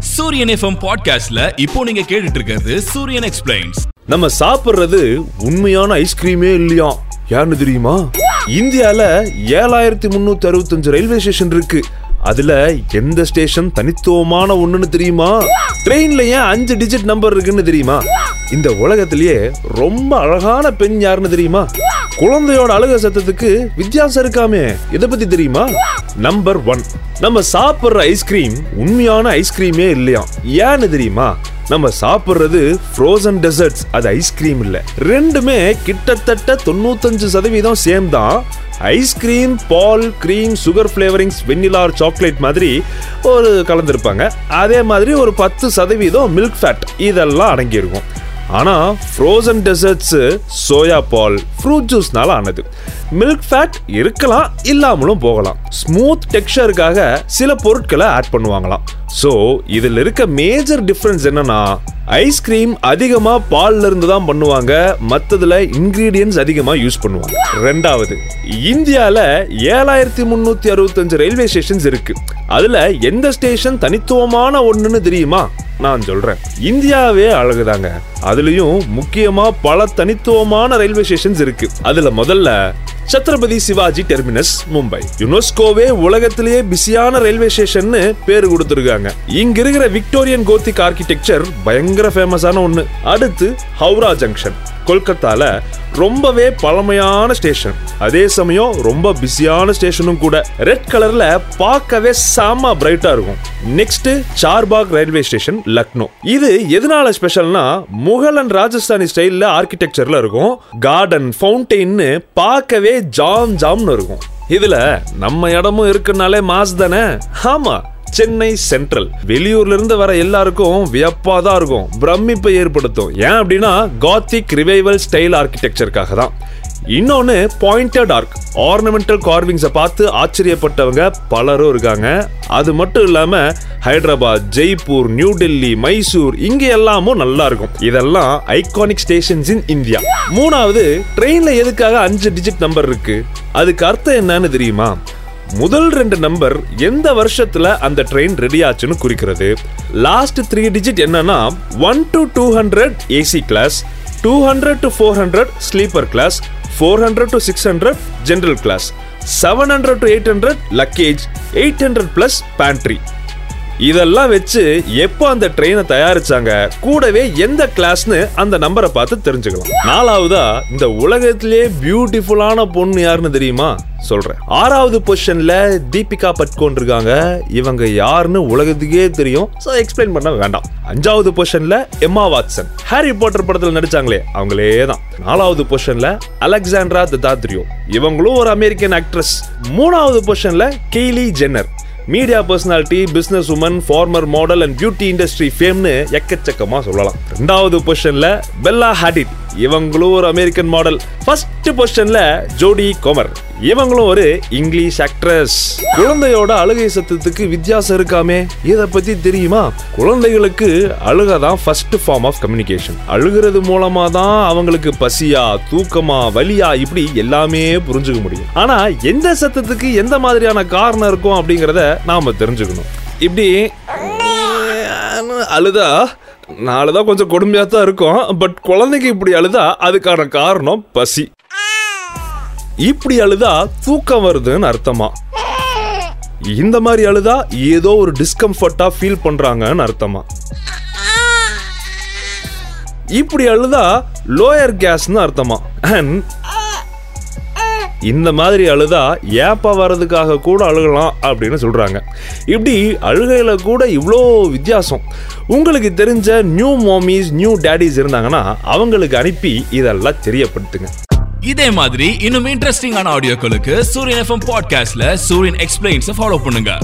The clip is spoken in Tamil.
சூரியன் எஃப்எம் பாட்காஸ்ட்ல இப்போ நீங்க கேட்டுட்டு இருக்கிறது சூரியன் எக்ஸ்பிளைன்ஸ் நம்ம சாப்பிடுறது உண்மையான ஐஸ்கிரீமே இல்லையா? யாருன்னு தெரியுமா? இந்தியால ஏழாயிரத்தி முன்னூத்தி அறுபத்தஞ்சு ரயில்வே ஸ்டேஷன் இருக்கு. அதுல எந்த ஸ்டேஷன் தனித்துவமான ஒண்ணுன்னு தெரியுமா? ட்ரெயின்ல ஏன் அஞ்சு டிஜிட் நம்பர் இருக்குன்னு தெரியுமா? இந்த உலகத்திலேயே ரொம்ப அழகான பெண் யாருன்னு தெரியுமா? குழந்தையோட அழக சத்தத்துக்கு வித்தியாசம் இருக்காமே. இதை பத்தி தெரியுமா? நம்பர் ஒன் நம்ம சாப்பிடுற ஐஸ்கிரீம் உண்மையான ஐஸ்கிரீமே இல்லையா ஏன்னு தெரியுமா? நம்ம சாப்பிட்றது ஃப்ரோசன் டெசர்ட்ஸ் அது ஐஸ்கிரீம் இல்லை. ரெண்டுமே கிட்டத்தட்ட தொண்ணூத்தஞ்சு சதவீதம் சேம் தான். ஐஸ்கிரீம் பால் cream sugar flavourings vanilla chocolate மாதிரி ஒரு கலந்துருப்பாங்க. அதே மாதிரி ஒரு பத்து சதவீதம் மில்க் ஃபேட் இதெல்லாம் அடங்கியிருக்கும். ஆனா ஃப்ரோசன் டெசர்ட்ஸ் சோயா பால் ஃப்ரூட் ஜூஸ்னால ஆனது. மில்க் ஃபேட் இருக்கலாம் இல்லாமலும் போகலாம். ஸ்மூத் டெக்ஸ்டருக்காக சில பொருட்களை ஆட் பண்ணுவாங்களாம். ஸோ இதில் இருக்க மேஜர் டிஃப்ரென்ஸ் என்னன்னா ஐஸ்கிரீம் அதிகமாக பால்ல இருந்து தான் பண்ணுவாங்க. மற்றதுல இன்க்ரீடியன்ஸ் அதிகமாக யூஸ் பண்ணுவாங்க. ரெண்டாவது இந்தியாவில் ஏழாயிரத்தி முந்நூற்றி அறுபத்தஞ்சு ரயில்வே ஸ்டேஷன்ஸ் இருக்கு. அதில் எந்த ஸ்டேஷன் தனித்துவமான ஒன்றுன்னு தெரியுமா? நான் சொல்கிறேன் இந்தியாவே அழகுதாங்க. அதுலேயும் முக்கியமாக பல தனித்துவமான ரயில்வே ஸ்டேஷன்ஸ் இருக்குது அதில் முதல்ல சத்ரபதி சிவாஜி டெர்மினஸ் மும்பை. யுனெஸ்கோவே உலகத்திலேயே பிஸியான ரயில்வே ஸ்டேஷன் பேர் கொடுத்துருக்காங்க. இங்க இருக்கிற விக்டோரியன் கோத்திக் ஆர்கிடெக்சர் பயங்கர ஃபேமஸான ஒன்று அடுத்து ஹவுரா ஜங்ஷன் கொல்கத்தால ரொம்பவே பழமையான ஸ்டேஷன் அதே சமயம் ரொம்ப பிஸியான ஸ்டேஷனும் கூட. ரெட் கலர்ல பார்க்கவே செம பிரைட்டா இருக்கும். Next Charbagh railway station Lucknow இது எதனால ஸ்பெஷல்னா முகல் அண்ட் ராஜஸ்தானி ஸ்டைல்ல ஆர்கிடெக்சர்ல இருக்கும். கார்டன் ஃபவுண்டெயின்னு பார்க்கவே ஜாம் ஜாம்னு இருக்கும். இதுல நம்ம இடமும் இருக்குனாலே மாஸ் தானே? ஆமா சென்னை சென்ட்ரல். வெளியூர்ல இருந்து வர எல்லாருக்கும் வியப்பா தான் இருக்கும். பிரமிப்பை ஏற்படுத்தும். ஏன் அப்படின்னா காத்திக் ரிவைவல் ஸ்டைல் ஆர்கிடெக்சருக்காக தான். இன்னொன்று பாயிண்டட் ஆர்க் ஆர்னமெண்டல் கார்விங்ஸை பார்த்து ஆச்சரியப்பட்டவங்க பலரும் இருக்காங்க. அது மட்டும் இல்லாம ஹைதராபாத் ஜெய்ப்பூர் நியூ டெல்லி மைசூர் இங்க எல்லாமும் நல்லா இருக்கும். இதெல்லாம் ஐகானிக் ஸ்டேஷன்ஸ் இன் இந்தியா மூணாவது ட்ரெயின்ல எதுக்காக அஞ்சு டிஜிட் நம்பர் இருக்கு? அதுக்கு அர்த்தம் என்னன்னு தெரியுமா? முதல் ரெண்டு நம்பர் எந்த வருஷத்துல அந்த ட்ரெயின் ரெடி ஆச்சுன்னு குறிக்கிறது? லாஸ்ட் த்ரீ டிஜிட் என்னன்னா one to two hundred AC class two hundred to four hundred sleeper class four hundred to six hundred general class seven hundred to eight hundred luggage eight hundred plus pantry இதெல்லாம் வச்சு எப்போ அந்த ட்ரெயினை தயாரிச்சாங்க? கூடவே எந்த கிளாஸ்னு அந்த நம்பரை பார்த்து தெரிஞ்சுக்கலாம். நாலாவதா இந்த உலகத்திலே பியூட்டிஃபுல்லான பொண்ணு யாருன்னு தெரியுமா? சொல்றேன். ஆறாவது பொசிஷன்ல தீபிகா பட்கோன் இருக்காங்க. இவங்க யாருன்னு உலகத்துக்கே தெரியும். ஸோ எக்ஸ்பிளைன் பண்ண வேண்டாம். அஞ்சாவது பொசிஷன்ல எம்மா வாட்சன் ஹாரி போட்டர் படத்துல நடிச்சாங்களே அவங்களே தான் நாலாவது பொசிஷன்ல அலெக்சாண்ட்ரா ததாத்ரியோ இவங்களும் ஒரு அமெரிக்கன் ஆக்ட்ரஸ் மூணாவது பொசிஷன்ல Kylie Jenner media personality business woman former model and beauty industry ஃபேம்னு எக்கச்சக்கமாக சொல்லலாம். ரெண்டாவது கொஷனில் பெல்லா ஹாடிட் இவங்களும் ஒரு அமெரிக்கன் மாடல் ஃபர்ஸ்ட் பொசிஷன்ல ஜோடி கோமர் இவங்களும் ஒரு இங்கிலீஷ் ஆக்ட்ரஸ் குழந்தையோட அழுகை சத்தத்துக்கு வித்தியாசம் இருக்காமே. இதை பத்தி தெரியுமா? குழந்தைகளுக்கு அழுக தான் ஃபர்ஸ்ட் ஃபார்ம் ஆஃப் கம்யூனிகேஷன் அழுகிறது மூலமா தான் அவங்களுக்கு பசியா தூக்கமா வலியா இப்படி எல்லாமே புரிஞ்சுக்க முடியும். ஆனா எந்த சத்தத்துக்கு எந்த மாதிரியான காரணம் இருக்கும் அப்படிங்கறத நாம தெரிஞ்சுக்கணும். இப்படி அழுதா நாலுதான் கொஞ்சம் கொடுமையாக தான் இருக்கும் பட் குழந்தைக்கு இப்படி அழுதா அதுக்கான காரணம் பசி. இப்படி அழுதா தூக்கம் வருதுன்னு அர்த்தமா? இந்த மாதிரி அழுதா ஏதோ ஒரு டிஸ்கம்ஃபர்ட்டாக ஃபீல் பண்ணுறாங்கன்னு அர்த்தமா? இப்படி அழுதா லோயர் கேஸ்னு அர்த்தமா? அண்ட் இந்த மாதிரி அழுதா ஏப்பா வர்றதுக்காக கூட அழுகலாம் அப்படின்னு சொல்கிறாங்க இப்படி அழுகையில் கூட இவ்வளோ வித்தியாசம். உங்களுக்கு தெரிஞ்ச நியூ மாமிஸ் நியூ டேடிஸ் இருந்தாங்கன்னா அவங்களுக்கு அனுப்பி இதெல்லாம் தெரியப்படுத்துங்க. இதே மாதிரி இன்னும் இன்ட்ரெஸ்டிங்கான ஆடியோக்களுக்கு சூரியன் எஃப்எம் பாட்காஸ்ட்ல சூரியன் எக்ஸ்பிளைன்ஸை ஃபாலோ பண்ணுங்க.